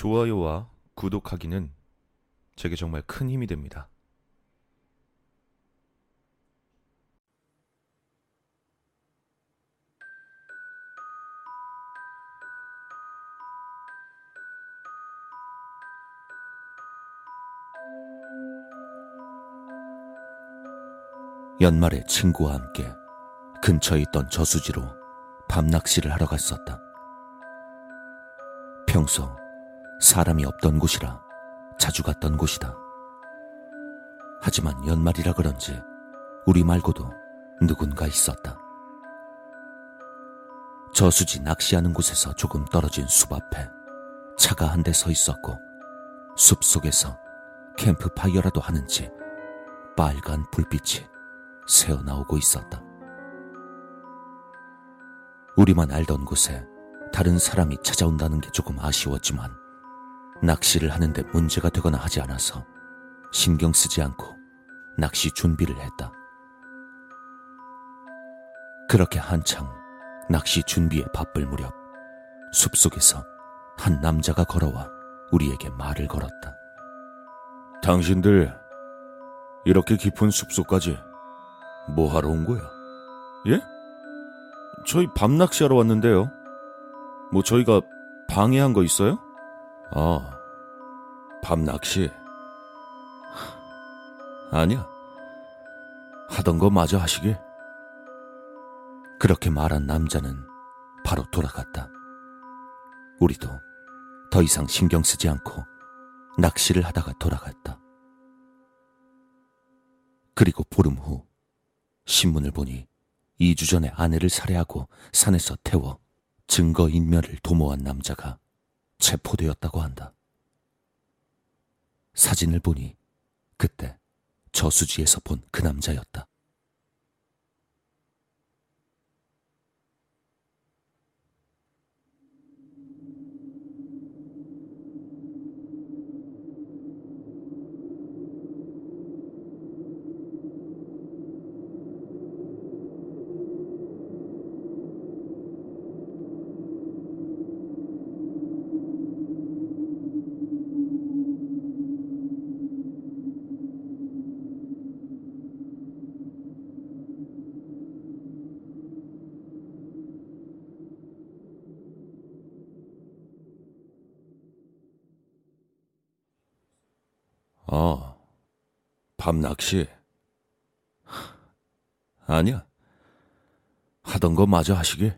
좋아요와 구독하기는 제게 정말 큰 힘이 됩니다. 연말에 친구와 함께 근처에 있던 저수지로 밤 낚시를 하러 갔었다. 평소 사람이 없던 곳이라 자주 갔던 곳이다. 하지만 연말이라 그런지 우리 말고도 누군가 있었다. 저수지 낚시하는 곳에서 조금 떨어진 숲 앞에 차가 한 대 서 있었고 숲 속에서 캠프파이어라도 하는지 빨간 불빛이 새어나오고 있었다. 우리만 알던 곳에 다른 사람이 찾아온다는 게 조금 아쉬웠지만 낚시를 하는데 문제가 되거나 하지 않아서 신경 쓰지 않고 낚시 준비를 했다. 그렇게 한창 낚시 준비에 바쁠 무렵 숲속에서 한 남자가 걸어와 우리에게 말을 걸었다. 당신들 이렇게 깊은 숲속까지 뭐 하러 온 거야? 예? 저희 밤 낚시하러 왔는데요. 뭐 저희가 방해한 거 있어요? 아, 밤 낚시? 아니야. 하던 거 마저 하시게. 그렇게 말한 남자는 바로 돌아갔다. 우리도 더 이상 신경 쓰지 않고 낚시를 하다가 돌아갔다. 그리고 보름 후 신문을 보니 2주 전에 아내를 살해하고 산에서 태워 증거 인멸을 도모한 남자가 체포되었다고 한다. 사진을 보니 그때 저수지에서 본 그 남자였다. 아, 밤 낚시? 아니야. 하던 거 마저 하시게.